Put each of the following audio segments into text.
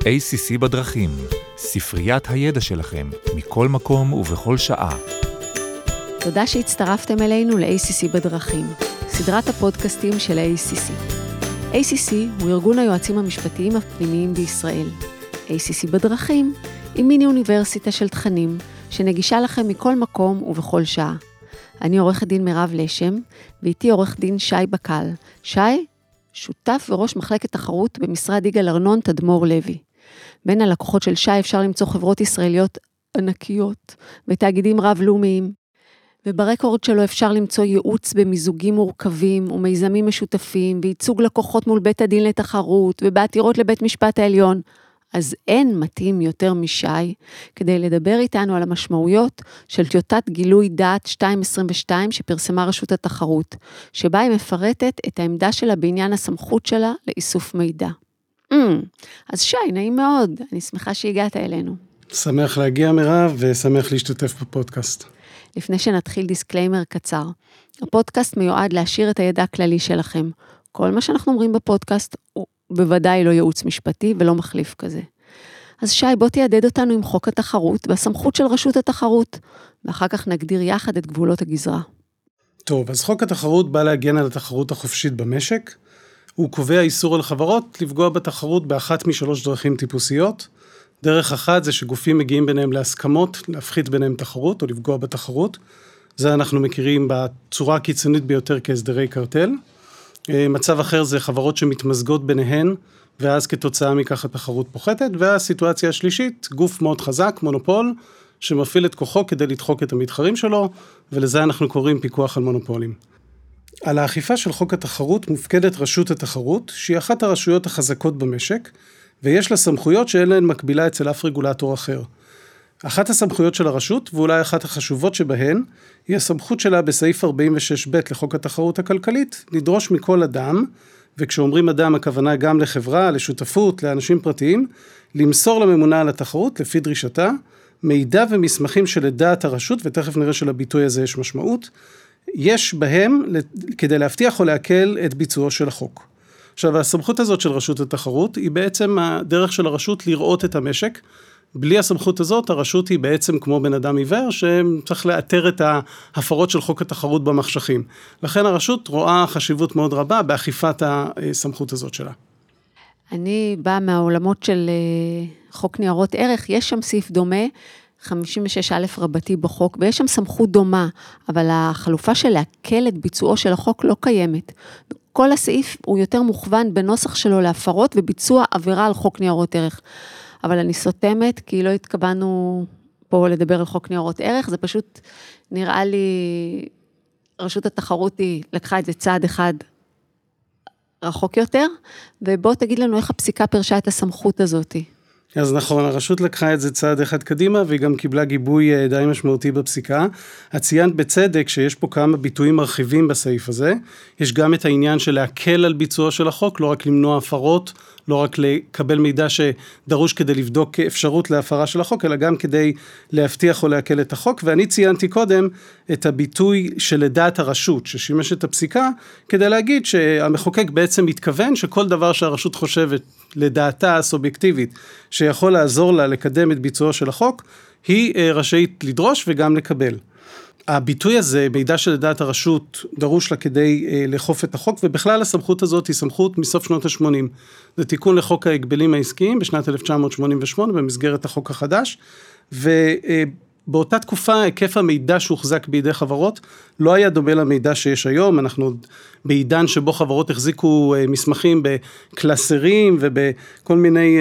ACC בדרכים, ספריית הידע שלכם, מכל מקום ובכל שעה. תודה שהצטרפתם אלינו ל-ACC בדרכים, סדרת הפודקאסטים של ה-ACC. ACC הוא ארגון היועצים המשפטיים הפנימיים בישראל. ACC בדרכים היא מיני אוניברסיטה של תכנים, שנגישה לכם מכל מקום ובכל שעה. אני עורכת דין מירב לשם, ואיתי עורך דין שי בקל. שי, שותף וראש מחלקת תחרות במשרד יגאל ארנון תדמור לוי. בין הלקוחות של שי אפשר למצוא חברות ישראליות ענקיות ותאגידים רב-לאומיים. וברקורד שלו אפשר למצוא ייעוץ במיזוגים מורכבים ומיזמים משותפים וייצוג לקוחות מול בית הדין לתחרות ובעתירות לבית משפט העליון. אז אין מתאים יותר משי כדי לדבר איתנו על המשמעויות של טיוטת גילוי דעת 222 שפרסמה רשות התחרות, שבה היא מפרטת את העמדה שלה בעניין הסמכות שלה לאיסוף מידע. Mm, אז שי, נעים מאוד, אני שמחה שהגעת אלינו. שמח להגיע מירב ושמח להשתתף בפודקאסט. לפני שנתחיל disclaimer קצר, הפודקאסט מיועד להעשיר את הידע הכללי שלכם. כל מה שאנחנו אומרים בפודקאסט הוא בוודאי לא ייעוץ משפטי ולא מחליף כזה. אז שי, בוא תיידע אותנו עם חוק התחרות והסמכות של רשות התחרות, ואחר כך נגדיר יחד את גבולות הגזרה. טוב, אז חוק התחרות בא להגן על התחרות החופשית במשק. הוא קובע איסור על חברות לפגוע בתחרות באחת משלוש דרכים טיפוסיות. דרך אחת זה שגופים מגיעים ביניהם להסכמות, להפחית ביניהם תחרות או לפגוע בתחרות. זה אנחנו מכירים בצורה הקיצונית ביותר כהסדרי קרטל. אה, מצב אחר זה חברות שמתמזגות ביניהן, ואז כתוצאה מכך התחרות פוחתת. והסיטואציה השלישית, גוף מאוד חזק, מונופול, שמפעיל את כוחו כדי לדחוק את המתחרים שלו, ולזה אנחנו קוראים פיקוח על מונופולים. על האכיפה של חוק התחרות מופקדת רשות התחרות, שהיא אחת הרשויות החזקות במשק, ויש לה סמכויות שאין להן מקבילה אצל אף רגולטור אחר. אחת הסמכויות של הרשות, ואולי אחת החשובות שבהן, היא הסמכות שלה בסעיף 46ב לחוק התחרות הכלכלית, לדרוש מכל אדם, וכשאומרים אדם הכוונה גם לחברה, לשותפות, לאנשים פרטיים, למסור לממונה על התחרות, לפי דרישתה, מידע ומסמכים שלדעת הרשות, ותכף נראה שלביטוי הזה יש משמעות, יש בהם כדי להבטיח או להקל את ביצועו של החוק. עכשיו, הסמכות הזאת של רשות התחרות היא בעצם הדרך של הרשות לראות את המשק. בלי הסמכות הזאת, הרשות היא בעצם כמו בן אדם עיוור, שצריך לאתר את ההפרות של חוק התחרות במחשכים. לכן הרשות רואה חשיבות מאוד רבה באכיפת הסמכות הזאת שלה. אני באה מהעולמות של אה, חוק ניירות ערך, יש שם סעיף דומה 56א רבתי בחוק, ויש שם סמכות דומה, אבל החלופה של לעכל את ביצועו של החוק לא קיימת. כל הסעיף הוא יותר מוכוון בנוסח שלו להפרות וביצוע עבירה על חוק ניירות ערך. אבל אני סותמת, כי לא התכוונו פה לדבר על חוק ניירות ערך, זה פשוט נראה לי, רשות התחרות היא לקחה את זה צעד אחד רחוק יותר, ובוא תגיד לנו איך הפסיקה פירשה את הסמכות הזאתי. אז נכון, הרשות לקחה את זה צעד אחד קדימה, והיא גם קיבלה גיבוי אה, די משמעותי בפסיקה. את ציינת בצדק שיש פה כמה ביטויים מרחיבים בסעיף הזה. יש גם את העניין של להקל על ביצועו של החוק, לא רק למנוע הפרות, לא רק לקבל מידע שדרוש כדי לבדוק אפשרות להפרה של החוק, אלא גם כדי להבטיח או להקל את החוק. ואני ציינתי קודם את הביטוי שלדעת הרשות, ששימש את הפסיקה, כדי להגיד שהמחוקק בעצם מתכוון שכל דבר שהרשות חושבת, לדעתה הסובייקטיבית, שיכול לעזור לה לקדם את ביצועו של החוק, היא אה, רשאית לדרוש וגם לקבל. הביטוי הזה, מידע שלדעת הרשות, דרוש לה כדי אה, לאכוף את החוק, ובכלל הסמכות הזאת היא סמכות מסוף שנות ה-80. זה תיקון לחוק ההגבלים העסקיים בשנת 1988 במסגרת החוק החדש, ובאותה תקופה היקף המידע שהוחזק בידי חברות לא היה דומה למידע שיש היום, אנחנו עוד בעידן שבו חברות החזיקו אה, מסמכים בקלסרים ובכל מיני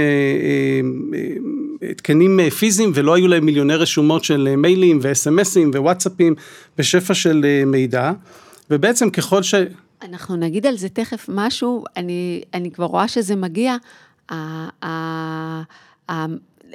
התקנים אה, אה, פיזיים ולא היו להם מיליוני רשומות של מיילים וסמסים ווואטסאפים בשפע של מידע, ובעצם ככל ש... אנחנו נגיד על זה תכף משהו, אני, אני כבר רואה שזה מגיע.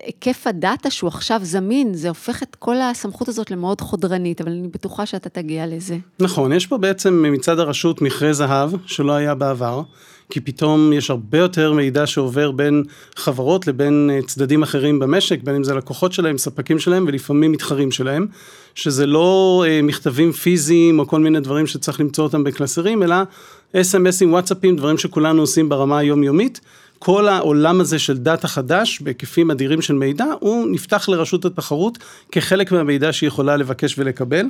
היקף הדאטה שהוא עכשיו זמין, זה הופך את כל הסמכות הזאת למאוד חודרנית, אבל אני בטוחה שאתה תגיע לזה. נכון, יש פה בעצם מצד הרשות מכרה זהב, שלא היה בעבר, כי פתאום יש הרבה יותר מידע שעובר בין חברות לבין אה, צדדים אחרים במשק, בין אם זה לקוחות שלהם, ספקים שלהם ולפעמים מתחרים שלהם, שזה לא אה, מכתבים פיזיים או כל מיני דברים שצריך למצוא אותם בקלסרים, אלא אס.אם.אסים, וואטסאפים, דברים שכולנו עושים ברמה היומיומית. כל העולם הזה של דאטה חדש, בהיקפים אדירים של מידע, הוא נפתח לרשות התחרות כחלק מהמידע שהיא יכולה לבקש ולקבל.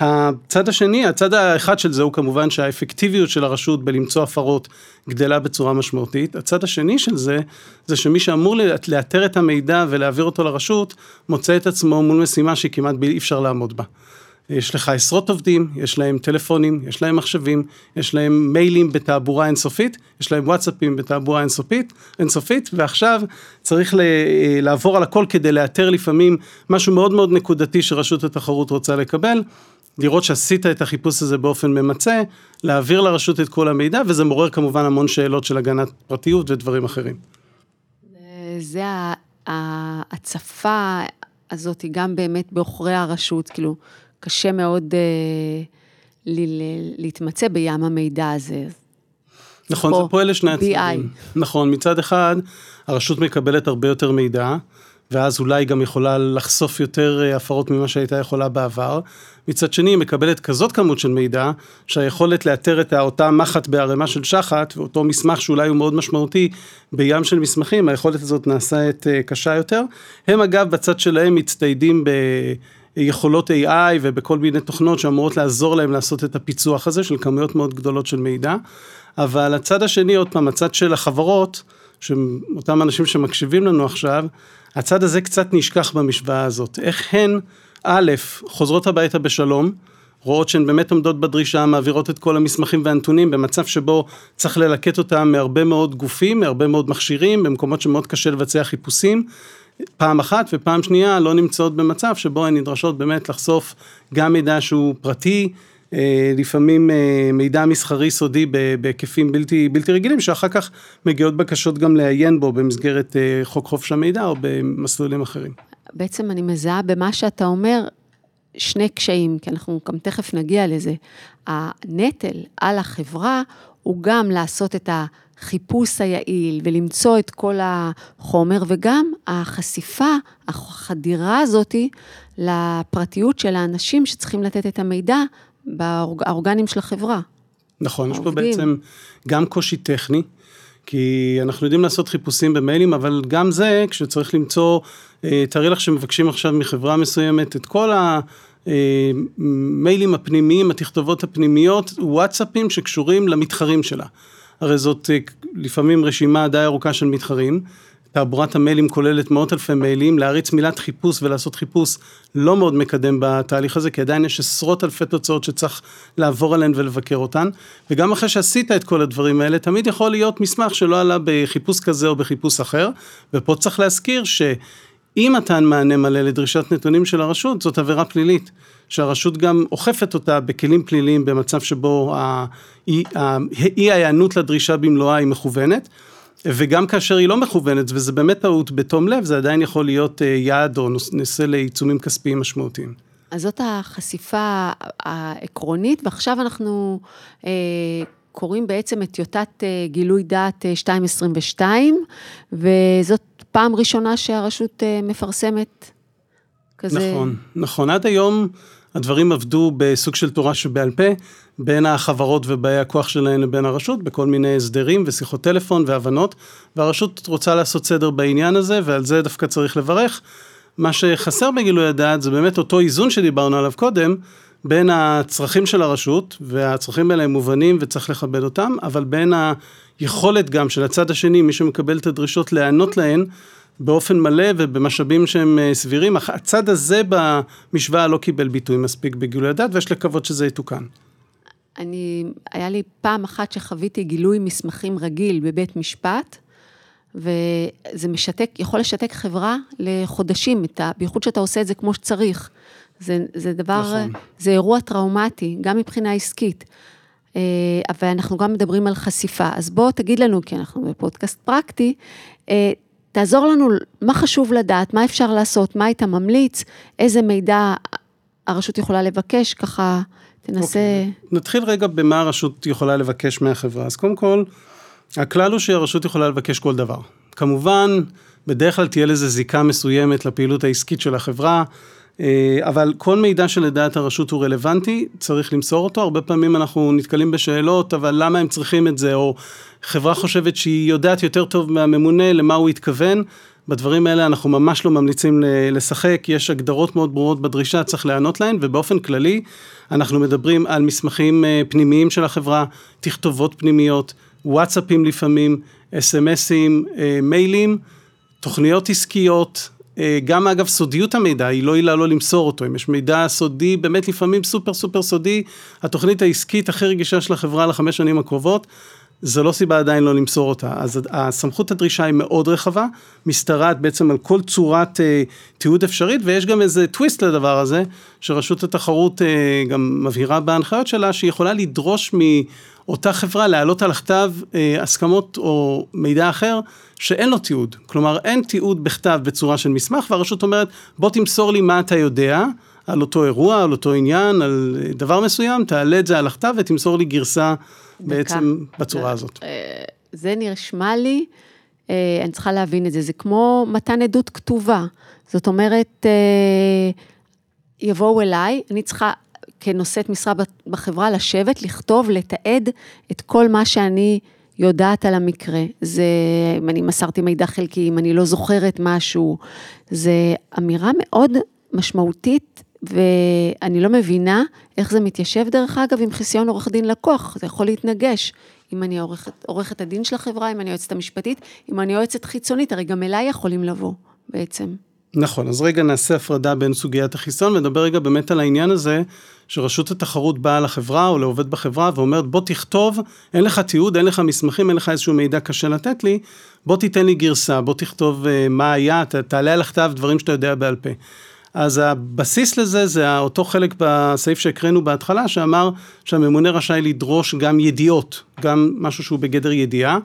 הצד השני, הצד האחד של זה הוא כמובן שהאפקטיביות של הרשות בלמצוא הפרות גדלה בצורה משמעותית. הצד השני של זה, זה שמי שאמור לאתר את המידע ולהעביר אותו לרשות, מוצא את עצמו מול משימה שהיא כמעט אי אפשר לעמוד בה. יש לך עשרות עובדים, יש להם טלפונים, יש להם מחשבים, יש להם מיילים בתעבורה אינסופית, יש להם וואטסאפים בתעבורה אינסופית, אינסופית ועכשיו צריך לעבור על הכל כדי לאתר לפעמים משהו מאוד מאוד נקודתי שרשות התחרות רוצה לקבל, לראות שעשית את החיפוש הזה באופן ממצה, להעביר לרשות את כל המידע, וזה מעורר כמובן המון שאלות של הגנת פרטיות ודברים אחרים. זה ההצפה הזאת, גם באמת בעוכרי הרשות, כאילו, קשה מאוד אה, להתמצא בים המידע הזה. נכון, זה פועל לשני הצדדים. נכון, מצד אחד, הרשות מקבלת הרבה יותר מידע, ואז אולי גם יכולה לחשוף יותר אה, הפרות ממה שהייתה יכולה בעבר. מצד שני, היא מקבלת כזאת כמות של מידע, שהיכולת לאתר את אותה מחט בערימה של שחת, ואותו מסמך שאולי הוא מאוד משמעותי בים של מסמכים, היכולת הזאת נעשית אה, קשה יותר. הם אגב, בצד שלהם מצטיידים ב... יכולות AI ובכל מיני תוכנות שאמורות לעזור להם לעשות את הפיצוח הזה של כמויות מאוד גדולות של מידע. אבל הצד השני, עוד פעם, הצד של החברות, שאותם אנשים שמקשיבים לנו עכשיו, הצד הזה קצת נשכח במשוואה הזאת. איך הן, א', חוזרות הביתה בשלום, רואות שהן באמת עומדות בדרישה, מעבירות את כל המסמכים והנתונים במצב שבו צריך ללקט אותם מהרבה מאוד גופים, מהרבה מאוד מכשירים, במקומות שמאוד קשה לבצע חיפושים. פעם אחת, ופעם שנייה לא נמצאות במצב שבו הן נדרשות באמת לחשוף גם מידע שהוא פרטי, אה, לפעמים אה, מידע מסחרי סודי בהיקפים בלתי, בלתי רגילים, שאחר כך מגיעות בקשות גם לעיין בו במסגרת אה, חוק חופש המידע או במסלולים אחרים. בעצם אני מזהה במה שאתה אומר שני קשיים, כי אנחנו גם תכף נגיע לזה. הנטל על החברה הוא גם לעשות את ה... החיפוש היעיל ולמצוא את כל החומר, וגם החשיפה, החדירה הזאתי לפרטיות של האנשים שצריכים לתת את המידע באורגנים של החברה. נכון, יש פה בעצם גם קושי טכני, כי אנחנו יודעים לעשות חיפושים במיילים, אבל גם זה, כשצריך למצוא, אה, תארי לך שמבקשים עכשיו מחברה מסוימת את כל המיילים הפנימיים, התכתובות הפנימיות, וואטסאפים שקשורים למתחרים שלה. הרי זאת אה, לפעמים רשימה די ארוכה של מתחרים. תעבורת המיילים כוללת מאות אלפי מיילים, להריץ מילת חיפוש ולעשות חיפוש לא מאוד מקדם בתהליך הזה, כי עדיין יש עשרות אלפי תוצאות שצריך לעבור עליהן ולבקר אותן, וגם אחרי שעשית את כל הדברים האלה, תמיד יכול להיות מסמך שלא עלה בחיפוש כזה או בחיפוש אחר, ופה צריך להזכיר שאי מתן מענה מלא לדרישת נתונים של הרשות, זאת עבירה פלילית. שהרשות גם אוכפת אותה בכלים פליליים במצב שבו האי ההיענות לדרישה במלואה היא מכוונת. וגם כאשר היא לא מכוונת, וזה באמת טעות בתום לב, זה עדיין יכול להיות אה, יעד או נושא לעיצומים כספיים משמעותיים. אז זאת החשיפה העקרונית, ועכשיו אנחנו אה, קוראים בעצם את טיוטת אה, גילוי דעת 222, אה, וזאת פעם ראשונה שהרשות אה, מפרסמת כזה... נכון, נכון. עד היום הדברים עבדו בסוג של תורה שבעל פה, בין החברות ובאי הכוח שלהן לבין הרשות, בכל מיני הסדרים ושיחות טלפון והבנות, והרשות רוצה לעשות סדר בעניין הזה, ועל זה דווקא צריך לברך. מה שחסר בגילוי הדעת זה באמת אותו איזון שדיברנו עליו קודם, בין הצרכים של הרשות, והצרכים האלה הם מובנים וצריך לכבד אותם, אבל בין היכולת גם של הצד השני, מי שמקבל את הדרישות, להיענות להן, באופן מלא ובמשאבים שהם אה, סבירים. הצד הזה במשוואה לא קיבל ביטוי מספיק בגילוי הדת, ויש לקוות שזה יתוקן. אני, היה לי פעם אחת שחוויתי גילוי מסמכים רגיל בבית משפט, וזה משתק, יכול לשתק חברה לחודשים, בייחוד שאתה עושה את זה כמו שצריך. זה, זה דבר, נכון. זה אירוע טראומטי, גם מבחינה עסקית. אבל אה, אנחנו גם מדברים על חשיפה. אז בוא תגיד לנו, כי אנחנו בפודקאסט פרקטי, אה, תעזור לנו, מה חשוב לדעת, מה אפשר לעשות, מה היית ממליץ, איזה מידע הרשות יכולה לבקש, ככה תנסה... Okay. אוקיי. נתחיל רגע במה הרשות יכולה לבקש מהחברה. אז קודם כל, הכלל הוא שהרשות יכולה לבקש כל דבר. כמובן, בדרך כלל תהיה לזה זיקה מסוימת לפעילות העסקית של החברה. אה, אבל כל מידע שלדעת הרשות הוא רלוונטי, צריך למסור אותו. הרבה פעמים אנחנו נתקלים בשאלות, אבל למה הם צריכים את זה? או חברה חושבת שהיא יודעת יותר טוב מהממונה למה הוא התכוון. בדברים האלה אנחנו ממש לא ממליצים לשחק, יש הגדרות מאוד ברורות בדרישה, צריך להיענות להן, ובאופן כללי אנחנו מדברים על מסמכים אה, פנימיים של החברה, תכתובות פנימיות, וואטסאפים לפעמים, אס.אם.אסים, אה, מיילים, תוכניות עסקיות, אה, גם אגב סודיות המידע היא לא עילה לא למסור אותו, אם יש מידע סודי, באמת לפעמים סופר סופר סודי, התוכנית העסקית הכי רגישה של החברה לחמש שנים הקרובות, זה לא סיבה עדיין לא למסור אותה. אז הסמכות הדרישה היא מאוד רחבה, משתרעת בעצם על כל צורת אה, תיעוד אפשרית, ויש גם איזה טוויסט לדבר הזה, שרשות התחרות אה, גם מבהירה בהנחיות שלה, שהיא יכולה לדרוש מאותה חברה להעלות על הכתב אה, הסכמות או מידע אחר, שאין לו תיעוד. כלומר, אין תיעוד בכתב בצורה של מסמך, והרשות אומרת, בוא תמסור לי מה אתה יודע. על אותו אירוע, על אותו עניין, על דבר מסוים, תעלה את זה על הכתב ותמסור לי גרסה בעצם בצורה הזאת. אה, זה נשמע לי, אה, אני צריכה להבין את זה, זה כמו מתן עדות כתובה. זאת אומרת, אה, יבואו אליי, אני צריכה כנושאת משרה בחברה לשבת, לכתוב, לתעד את כל מה שאני יודעת על המקרה. זה, אם אני מסרתי מידע חלקי, אם אני לא זוכרת משהו, זה אמירה מאוד משמעותית ואני לא מבינה איך זה מתיישב, דרך אגב, עם חיסיון עורך דין לקוח, זה יכול להתנגש. אם אני עורכת, עורכת הדין של החברה, אם אני יועצת המשפטית, אם אני יועצת חיצונית, הרי גם אליי יכולים לבוא, בעצם. נכון, אז רגע נעשה הפרדה בין סוגיית החיסיון, ונדבר רגע באמת על העניין הזה, שרשות התחרות באה לחברה או לעובד בחברה ואומרת, בוא תכתוב, אין לך תיעוד, אין לך מסמכים, אין לך איזשהו מידע קשה לתת לי, בוא תיתן לי גרסה, בוא תכתוב uh, מה היה, ת, תעלה על הכתב דברים שאתה יודע בעל פה. אז הבסיס לזה זה אותו חלק בסעיף שהקראנו בהתחלה, שאמר שהממונה רשאי לדרוש גם ידיעות, גם משהו שהוא בגדר ידיעה.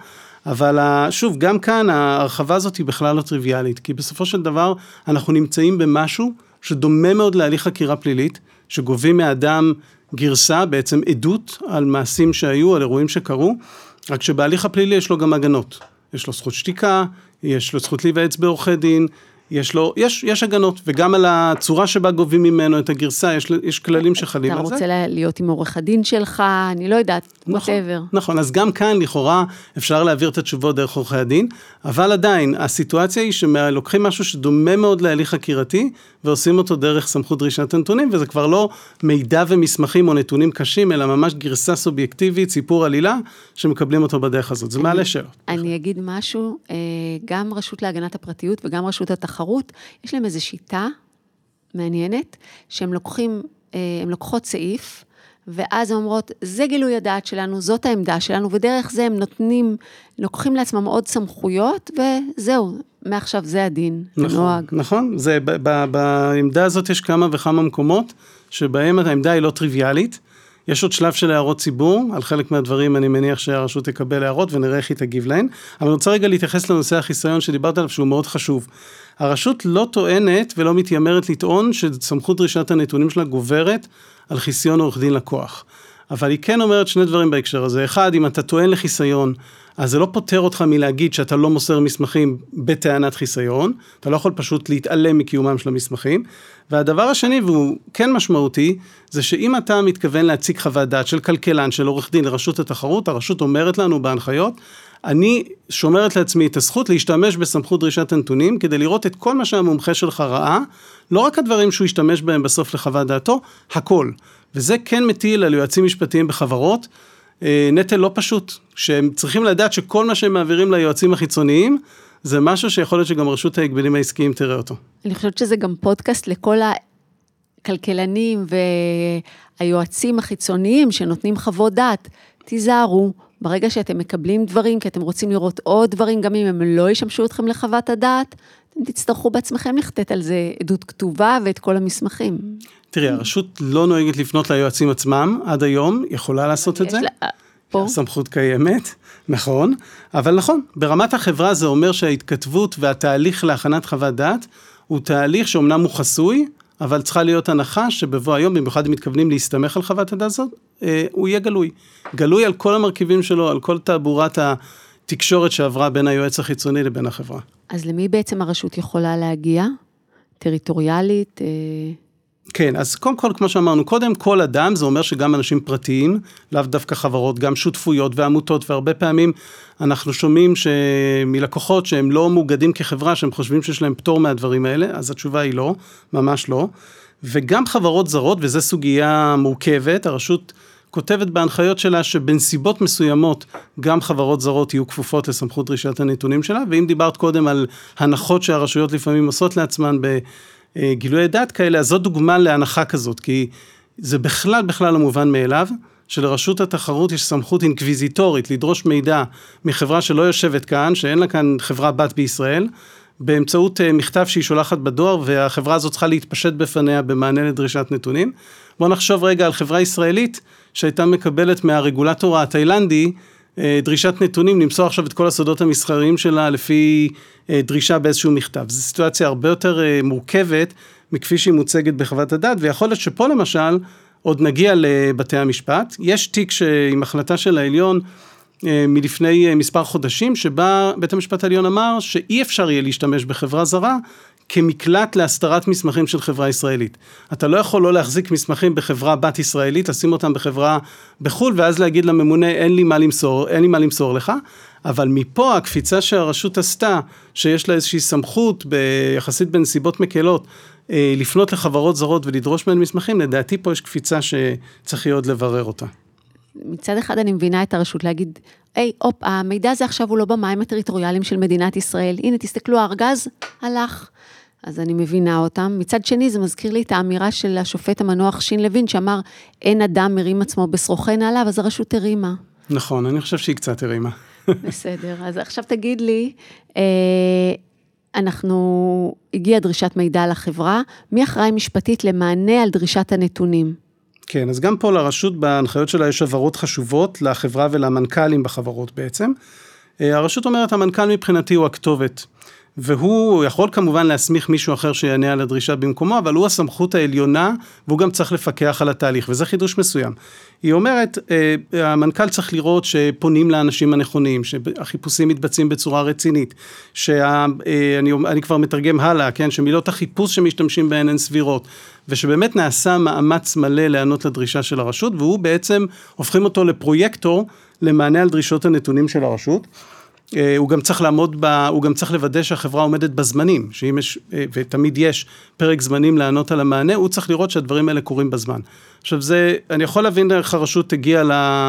אבל שוב, גם כאן ההרחבה הזאת היא בכלל לא טריוויאלית, כי בסופו של דבר אנחנו נמצאים במשהו שדומה מאוד להליך חקירה פלילית, שגובים מאדם גרסה, בעצם עדות על מעשים שהיו, על אירועים שקרו, רק שבהליך הפלילי יש לו גם הגנות. יש לו זכות שתיקה, יש לו זכות להיוועץ בעורכי דין, יש לו, יש, יש הגנות, וגם על הצורה שבה גובים ממנו את הגרסה, יש, יש כללים שחלים על זה. אתה רוצה להיות עם עורך הדין שלך, אני לא יודעת, נכון, whatever. נכון, אז גם כאן לכאורה אפשר להעביר את התשובות דרך עורכי הדין, אבל עדיין, הסיטואציה היא שלוקחים משהו שדומה מאוד להליך חקירתי, ועושים אותו דרך סמכות דרישת הנתונים, וזה כבר לא מידע ומסמכים או נתונים קשים, אלא ממש גרסה סובייקטיבית, סיפור עלילה, שמקבלים אותו בדרך הזאת. זה מעלה שאלות. אני אגיד משהו, אה, גם רשות להגנת הפרטיות וגם רשות התחרות, יש להם איזו שיטה מעניינת, שהם לוקחים, אה, הם לוקחות סעיף, ואז הן אומרות, זה גילוי הדעת שלנו, זאת העמדה שלנו, ודרך זה הם נותנים, לוקחים לעצמם עוד סמכויות, וזהו, מעכשיו זה הדין, נכון, נוהג. נכון, זה, בעמדה הזאת יש כמה וכמה מקומות, שבהם העמדה היא לא טריוויאלית. יש עוד שלב של הערות ציבור, על חלק מהדברים אני מניח שהרשות תקבל הערות ונראה איך היא תגיב להן, אבל אני רוצה רגע להתייחס לנושא החיסיון שדיברת עליו שהוא מאוד חשוב. הרשות לא טוענת ולא מתיימרת לטעון שסמכות דרישת הנתונים שלה גוברת על חיסיון עורך דין לקוח. אבל היא כן אומרת שני דברים בהקשר הזה. אחד, אם אתה טוען לחיסיון, אז זה לא פוטר אותך מלהגיד שאתה לא מוסר מסמכים בטענת חיסיון, אתה לא יכול פשוט להתעלם מקיומם של המסמכים. והדבר השני, והוא כן משמעותי, זה שאם אתה מתכוון להציג חוות דעת של כלכלן, של עורך דין לרשות התחרות, הרשות אומרת לנו בהנחיות, אני שומרת לעצמי את הזכות להשתמש בסמכות דרישת הנתונים כדי לראות את כל מה שהמומחה שלך ראה, לא רק הדברים שהוא השתמש בהם בסוף לחוות דעתו, הכל. וזה כן מטיל על יועצים משפטיים בחברות נטל לא פשוט, שהם צריכים לדעת שכל מה שהם מעבירים ליועצים החיצוניים, זה משהו שיכול להיות שגם רשות ההגבלים העסקיים תראה אותו. אני חושבת שזה גם פודקאסט לכל הכלכלנים והיועצים החיצוניים שנותנים חוות דעת. תיזהרו, ברגע שאתם מקבלים דברים, כי אתם רוצים לראות עוד דברים, גם אם הם לא ישמשו אתכם לחוות הדעת, אתם תצטרכו בעצמכם לכתת על זה עדות כתובה ואת כל המסמכים. תראי, הרשות לא נוהגת לפנות ליועצים עצמם עד היום, יכולה לעשות את זה. לה... פה. הסמכות קיימת, נכון, אבל נכון, ברמת החברה זה אומר שההתכתבות והתהליך להכנת חוות דעת הוא תהליך שאומנם הוא חסוי, אבל צריכה להיות הנחה שבבוא היום, במיוחד אם מתכוונים להסתמך על חוות הדעת הזאת, אה, הוא יהיה גלוי. גלוי על כל המרכיבים שלו, על כל תעבורת התקשורת שעברה בין היועץ החיצוני לבין החברה. אז למי בעצם הרשות יכולה להגיע? טריטוריאלית? כן, אז קודם כל, כמו שאמרנו קודם, כל אדם, זה אומר שגם אנשים פרטיים, לאו דווקא חברות, גם שותפויות ועמותות, והרבה פעמים אנחנו שומעים מלקוחות שהם לא מאוגדים כחברה, שהם חושבים שיש להם פטור מהדברים האלה, אז התשובה היא לא, ממש לא. וגם חברות זרות, וזו סוגיה מורכבת, הרשות כותבת בהנחיות שלה שבנסיבות מסוימות גם חברות זרות יהיו כפופות לסמכות דרישת הנתונים שלה, ואם דיברת קודם על הנחות שהרשויות לפעמים עושות לעצמן בגילויי דת כאלה, אז זו דוגמה להנחה כזאת, כי זה בכלל בכלל לא מובן מאליו. שלרשות התחרות יש סמכות אינקוויזיטורית לדרוש מידע מחברה שלא יושבת כאן, שאין לה כאן חברה בת בישראל, באמצעות אה, מכתב שהיא שולחת בדואר, והחברה הזאת צריכה להתפשט בפניה במענה לדרישת נתונים. בואו נחשוב רגע על חברה ישראלית שהייתה מקבלת מהרגולטור התאילנדי אה, דרישת נתונים, למסור עכשיו את כל הסודות המסחריים שלה לפי אה, דרישה באיזשהו מכתב. זו סיטואציה הרבה יותר מורכבת מכפי שהיא מוצגת בחוות הדעת, ויכול להיות שפה למשל עוד נגיע לבתי המשפט. יש תיק עם החלטה של העליון אה, מלפני אה, מספר חודשים, שבה בית המשפט העליון אמר שאי אפשר יהיה להשתמש בחברה זרה כמקלט להסתרת מסמכים של חברה ישראלית. אתה לא יכול לא להחזיק מסמכים בחברה בת ישראלית, לשים אותם בחברה בחו"ל, ואז להגיד לממונה, אין לי מה למסור, אין לי מה למסור לך. אבל מפה הקפיצה שהרשות עשתה, שיש לה איזושהי סמכות, יחסית בנסיבות מקלות, אה, לפנות לחברות זרות ולדרוש מהן מסמכים, לדעתי פה יש קפיצה שצריך יהיה עוד לברר אותה. מצד אחד אני מבינה את הרשות להגיד, היי, הופ, המידע הזה עכשיו הוא לא במים הטריטוריאליים של מדינת ישראל. הנה, תסתכלו, הארגז הלך. אז אני מבינה אותם. מצד שני, זה מזכיר לי את האמירה של השופט המנוח שין לוין, שאמר, אין אדם מרים עצמו בשרוכי נעליו, אז הרשות הרימה. נכון, אני חושב שהיא קצת הרימה. בסדר, אז עכשיו תגיד לי, אה, אנחנו, הגיעה דרישת מידע לחברה, מי אחראי משפטית למענה על דרישת הנתונים? כן, אז גם פה לרשות בהנחיות שלה יש הבהרות חשובות לחברה ולמנכ"לים בחברות בעצם. אה, הרשות אומרת, המנכ"ל מבחינתי הוא הכתובת. והוא יכול כמובן להסמיך מישהו אחר שיענה על הדרישה במקומו, אבל הוא הסמכות העליונה, והוא גם צריך לפקח על התהליך, וזה חידוש מסוים. היא אומרת, אה, המנכ"ל צריך לראות שפונים לאנשים הנכונים, שהחיפושים מתבצעים בצורה רצינית, שאני אה, כבר מתרגם הלאה, כן, שמילות החיפוש שמשתמשים בהן הן סבירות, ושבאמת נעשה מאמץ מלא להיענות לדרישה של הרשות, והוא בעצם, הופכים אותו לפרויקטור למענה על דרישות הנתונים של הרשות. אה, הוא גם צריך לעמוד, ב, הוא גם צריך לוודא שהחברה עומדת בזמנים, שאם יש, אה, ותמיד יש פרק זמנים לענות על המענה, הוא צריך לראות שהדברים האלה קורים בזמן. עכשיו זה, אני יכול להבין איך הרשות הגיעה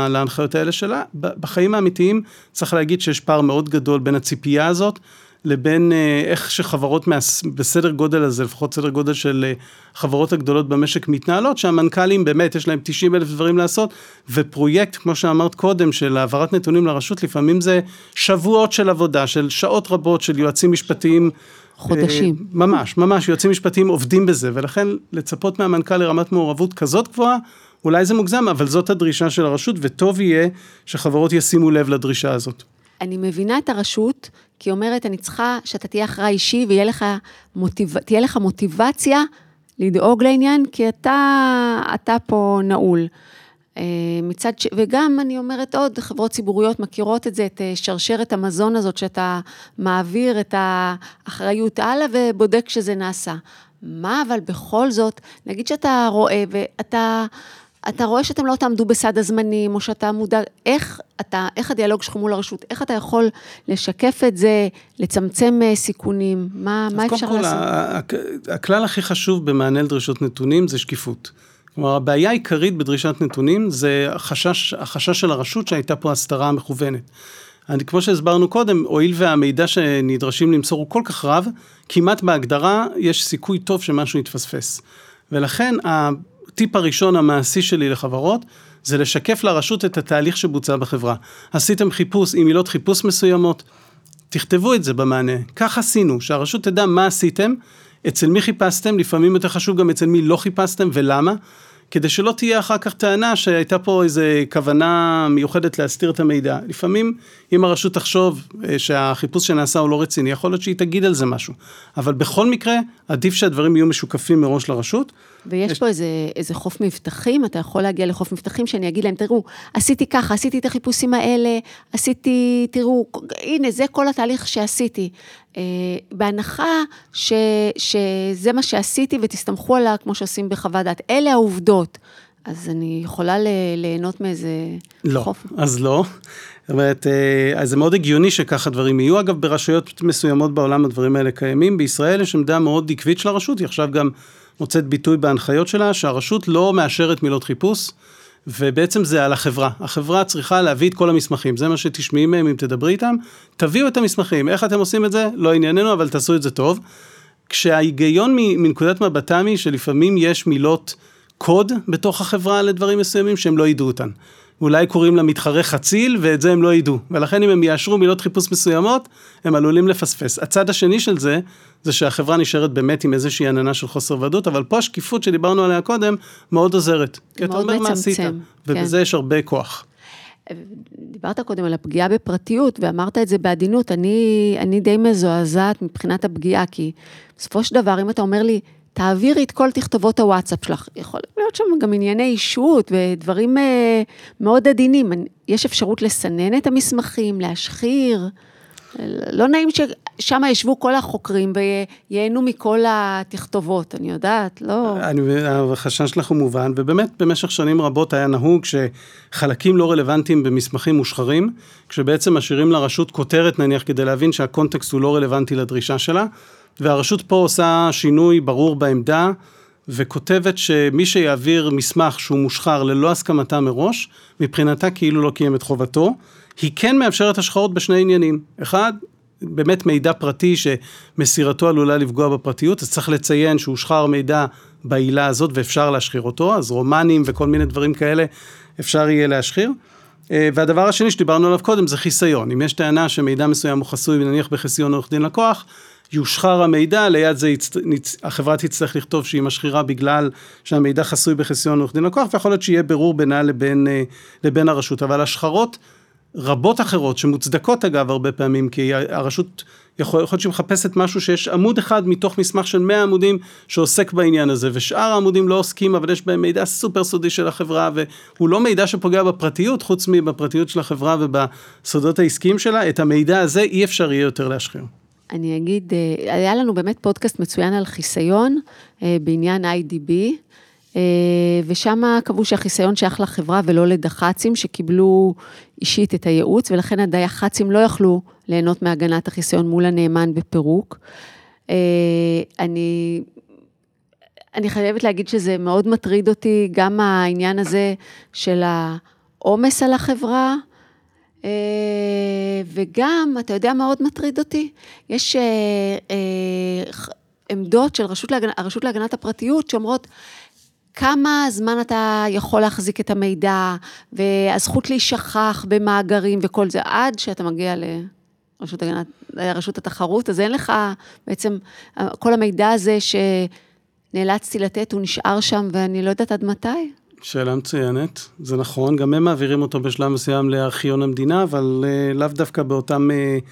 להנחיות האלה שלה, בחיים האמיתיים צריך להגיד שיש פער מאוד גדול בין הציפייה הזאת לבין אה, איך שחברות מהס... בסדר גודל הזה, לפחות סדר גודל של אה, חברות הגדולות במשק מתנהלות, שהמנכ"לים באמת יש להם 90 אלף דברים לעשות, ופרויקט, כמו שאמרת קודם, של העברת נתונים לרשות, לפעמים זה שבועות של עבודה, של שעות רבות של יועצים משפטיים. חודשים. אה, ממש, ממש, יועצים משפטיים עובדים בזה, ולכן לצפות מהמנכ"ל לרמת מעורבות כזאת גבוהה, אולי זה מוגזם, אבל זאת הדרישה של הרשות, וטוב יהיה שחברות ישימו לב לדרישה הזאת. אני מבינה את הרשות, כי היא אומרת, אני צריכה שאתה תהיה אחראי אישי ותהיה לך, מוטיב... לך מוטיבציה לדאוג לעניין, כי אתה, אתה פה נעול. אה, מצד ש... וגם אני אומרת עוד, חברות ציבוריות מכירות את זה, את אה, שרשרת המזון הזאת, שאתה מעביר את האחריות הלאה ובודק שזה נעשה. מה אבל בכל זאת, נגיד שאתה רואה ואתה אתה רואה שאתם לא תעמדו בסד הזמנים, או שאתה מודע, איך, אתה, איך הדיאלוג שלך מול הרשות, איך אתה יכול לשקף את זה, לצמצם אה, סיכונים, מה, מה אפשר כל, לעשות? כל, הכלל הכי חשוב במענה לדרישות נתונים זה שקיפות. כלומר, הבעיה העיקרית בדרישת נתונים זה החשש, החשש של הרשות שהייתה פה הסתרה מכוונת. אני, כמו שהסברנו קודם, הואיל והמידע שנדרשים למסור הוא כל כך רב, כמעט בהגדרה יש סיכוי טוב שמשהו יתפספס. ולכן הטיפ הראשון המעשי שלי לחברות, זה לשקף לרשות את התהליך שבוצע בחברה. עשיתם חיפוש עם מילות חיפוש מסוימות, תכתבו את זה במענה. כך עשינו, שהרשות תדע מה עשיתם, אצל מי חיפשתם, לפעמים יותר חשוב גם אצל מי לא חיפשתם ולמה. כדי שלא תהיה אחר כך טענה שהייתה פה איזו כוונה מיוחדת להסתיר את המידע. לפעמים, אם הרשות תחשוב אה, שהחיפוש שנעשה הוא לא רציני, יכול להיות שהיא תגיד על זה משהו. אבל בכל מקרה, עדיף שהדברים יהיו משוקפים מראש לרשות. ויש יש... פה איזה, איזה חוף מבטחים, אתה יכול להגיע לחוף מבטחים שאני אגיד להם, תראו, עשיתי ככה, עשיתי את החיפושים האלה, עשיתי, תראו, הנה, זה כל התהליך שעשיתי. אה, בהנחה ש, שזה מה שעשיתי ותסתמכו עליה כמו שעושים בחוות דעת. אלה העובדות. אז אני יכולה ליהנות מאיזה לא, חוף? אז לא. זאת אומרת, אה, אז זה מאוד הגיוני שככה דברים יהיו. אגב, ברשויות מסוימות בעולם הדברים האלה קיימים. בישראל יש עמדה מאוד עקבית של הרשות, היא עכשיו גם מוצאת ביטוי בהנחיות שלה, שהרשות לא מאשרת מילות חיפוש. ובעצם זה על החברה. החברה צריכה להביא את כל המסמכים, זה מה שתשמעי מהם אם תדברי איתם. תביאו את המסמכים, איך אתם עושים את זה? לא ענייננו, אבל תעשו את זה טוב. כשההיגיון מנקודת מבטם היא שלפעמים יש מילות קוד בתוך החברה לדברים מסוימים שהם לא ידעו אותן. אולי קוראים לה מתחרה חציל, ואת זה הם לא ידעו. ולכן אם הם יאשרו מילות חיפוש מסוימות, הם עלולים לפספס. הצד השני של זה, זה שהחברה נשארת באמת עם איזושהי עננה של חוסר ודאות, אבל פה השקיפות שדיברנו עליה קודם, מאוד עוזרת. כי אתה אומר מה עשית, כן. ובזה יש הרבה כוח. דיברת קודם על הפגיעה בפרטיות, ואמרת את זה בעדינות. אני, אני די מזועזעת מבחינת הפגיעה, כי בסופו של דבר, אם אתה אומר לי, תעבירי את כל תכתובות הוואטסאפ שלך. יכול להיות שם גם ענייני אישות ודברים אה, מאוד עדינים. יש אפשרות לסנן את המסמכים, להשחיר. לא נעים ששם ישבו כל החוקרים וייהנו מכל התכתובות, אני יודעת, לא... אני, החשש שלך הוא מובן, ובאמת במשך שנים רבות היה נהוג שחלקים לא רלוונטיים במסמכים מושחרים, כשבעצם משאירים לרשות כותרת נניח כדי להבין שהקונטקסט הוא לא רלוונטי לדרישה שלה. והרשות פה עושה שינוי ברור בעמדה, וכותבת שמי שיעביר מסמך שהוא מושחר ללא הסכמתה מראש, מבחינתה כאילו לא קיים את חובתו. היא כן מאפשרת השחרות בשני עניינים. אחד, באמת מידע פרטי שמסירתו עלולה לפגוע בפרטיות, אז צריך לציין שהושחר מידע בעילה הזאת ואפשר להשחיר אותו, אז רומנים וכל מיני דברים כאלה אפשר יהיה להשחיר. אה, והדבר השני שדיברנו עליו קודם זה חיסיון. אם יש טענה שמידע מסוים הוא חסוי נניח בחיסיון עורך דין לקוח, יושחר המידע, ליד זה יצ... נצ... החברה תצטרך לכתוב שהיא משחירה בגלל שהמידע חסוי בחסיון עורך דין לקוח, ויכול להיות שיהיה ברור בינה לבין, אה, לבין הרשות. אבל השחרות רבות אחרות, שמוצדקות אגב הרבה פעמים, כי הרשות, יכול להיות שהיא מחפשת משהו שיש עמוד אחד מתוך מסמך של 100 עמודים שעוסק בעניין הזה, ושאר העמודים לא עוסקים, אבל יש בהם מידע סופר סודי של החברה, והוא לא מידע שפוגע בפרטיות, חוץ מבפרטיות של החברה ובסודות העסקיים שלה, את המידע הזה אי אפשר יהיה יותר להשחיר. אני אגיד, אה, היה לנו באמת פודקאסט מצוין על חיסיון אה, בעניין IDB, אה, ושם קבעו שהחיסיון שייך לחברה ולא לדח"צים שקיבלו אישית את הייעוץ, ולכן הדייח"צים לא יכלו ליהנות מהגנת החיסיון מול הנאמן בפירוק. אני, אני חייבת להגיד שזה מאוד מטריד אותי, גם העניין הזה של העומס על החברה, וגם, אתה יודע מה עוד מטריד אותי? יש אה, אה, עמדות של רשות להגנ... הרשות להגנת הפרטיות שאומרות, כמה זמן אתה יכול להחזיק את המידע, והזכות להישכח במאגרים וכל זה, עד שאתה מגיע לרשות הגנת, לרשות התחרות, אז אין לך בעצם, כל המידע הזה שנאלצתי לתת, הוא נשאר שם, ואני לא יודעת עד מתי. שאלה מצוינת, זה נכון, גם הם מעבירים אותו בשלב מסוים לארכיון המדינה, אבל uh, לאו דווקא באותם uh,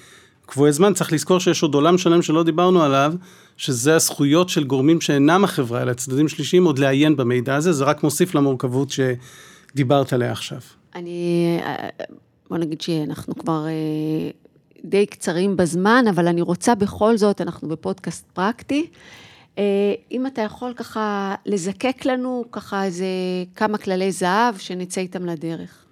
קבועי זמן. צריך לזכור שיש עוד עולם שלם שלא דיברנו עליו, שזה הזכויות של גורמים שאינם החברה, אלא צדדים שלישיים, עוד לעיין במידע הזה, זה רק מוסיף למורכבות שדיברת עליה עכשיו. אני, אה, בוא נגיד שאנחנו כבר די קצרים בזמן, אבל אני רוצה בכל זאת, אנחנו בפודקאסט פרקטי. אה, אם אתה יכול ככה לזקק לנו ככה איזה כמה כללי זהב שנצא איתם לדרך.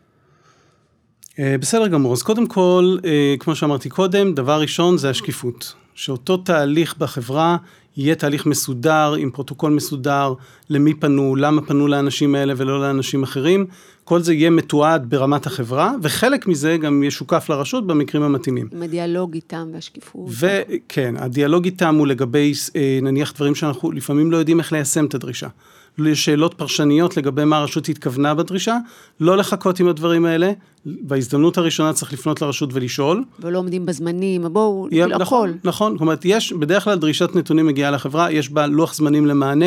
אה, בסדר גמור, אז קודם כל, אה, כמו שאמרתי קודם, דבר ראשון זה השקיפות. שאותו תהליך בחברה יהיה תהליך מסודר, עם פרוטוקול מסודר, למי פנו, למה פנו לאנשים האלה ולא לאנשים אחרים. כל זה יהיה מתועד ברמת החברה, וחלק מזה גם ישוקף לרשות במקרים המתאימים. עם הדיאלוג איתם והשקיפות. וכן, הדיאלוג איתם הוא לגבי אה, נניח דברים שאנחנו לפעמים לא יודעים איך ליישם את הדרישה. לשאלות פרשניות לגבי מה הרשות התכוונה בדרישה, לא לחכות עם הדברים האלה, בהזדמנות הראשונה צריך לפנות לרשות ולשאול. ולא עומדים בזמנים, בואו, כאילו הכל. נכון, נכון, זאת אומרת, יש, בדרך כלל דרישת נתונים מגיעה לחברה, יש בה לוח זמנים למענה,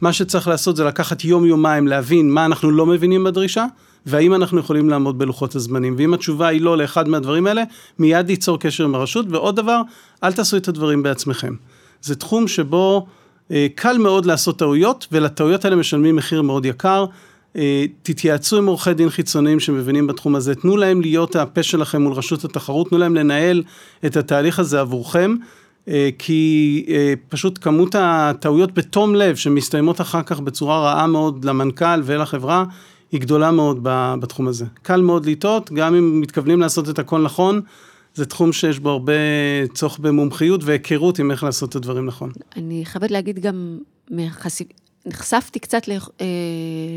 מה שצריך לעשות זה לקחת יום-יומיים להבין מה אנחנו לא מבינים בדרישה, והאם אנחנו יכולים לעמוד בלוחות הזמנים. ואם התשובה היא לא לאחד מהדברים האלה, מיד ייצור קשר עם הרשות. ועוד דבר, אל תעשו את הדברים בעצמכם. זה תחום שבו קל מאוד לעשות טעויות, ולטעויות האלה משלמים מחיר מאוד יקר. אה, תתייעצו עם עורכי דין חיצוניים שמבינים בתחום הזה, תנו להם להיות הפה שלכם מול רשות התחרות, תנו להם לנהל את התהליך הזה עבורכם. אה, כי אה, פשוט כמות הטעויות בתום לב שמסתיימות אחר כך בצורה רעה מאוד למנכ"ל ולחברה, היא גדולה מאוד בתחום הזה. קל מאוד לטעות, גם אם מתכוונים לעשות את הכל נכון, זה תחום שיש בו הרבה צורך במומחיות והיכרות עם איך לעשות את הדברים נכון. אני חייבת להגיד גם, מחשיב... נחשפתי קצת אה,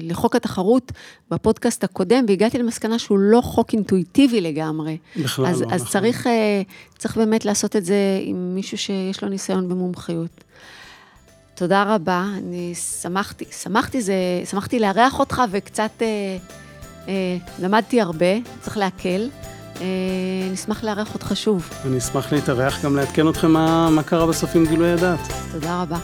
לחוק התחרות בפודקאסט הקודם, והגעתי למסקנה שהוא לא חוק אינטואיטיבי לגמרי. בכלל אז, לא, אז נכון. צריך, אה, צריך באמת לעשות את זה עם מישהו שיש לו ניסיון במומחיות. תודה רבה, אני שמחתי, שמחתי, זה, שמחתי לארח אותך וקצת אה, אה, למדתי הרבה, צריך להקל. אה, נשמח לארח אותך שוב. אני אשמח להתארח, גם לעדכן אתכם מה, מה קרה בסוף עם גילוי הדעת. תודה רבה.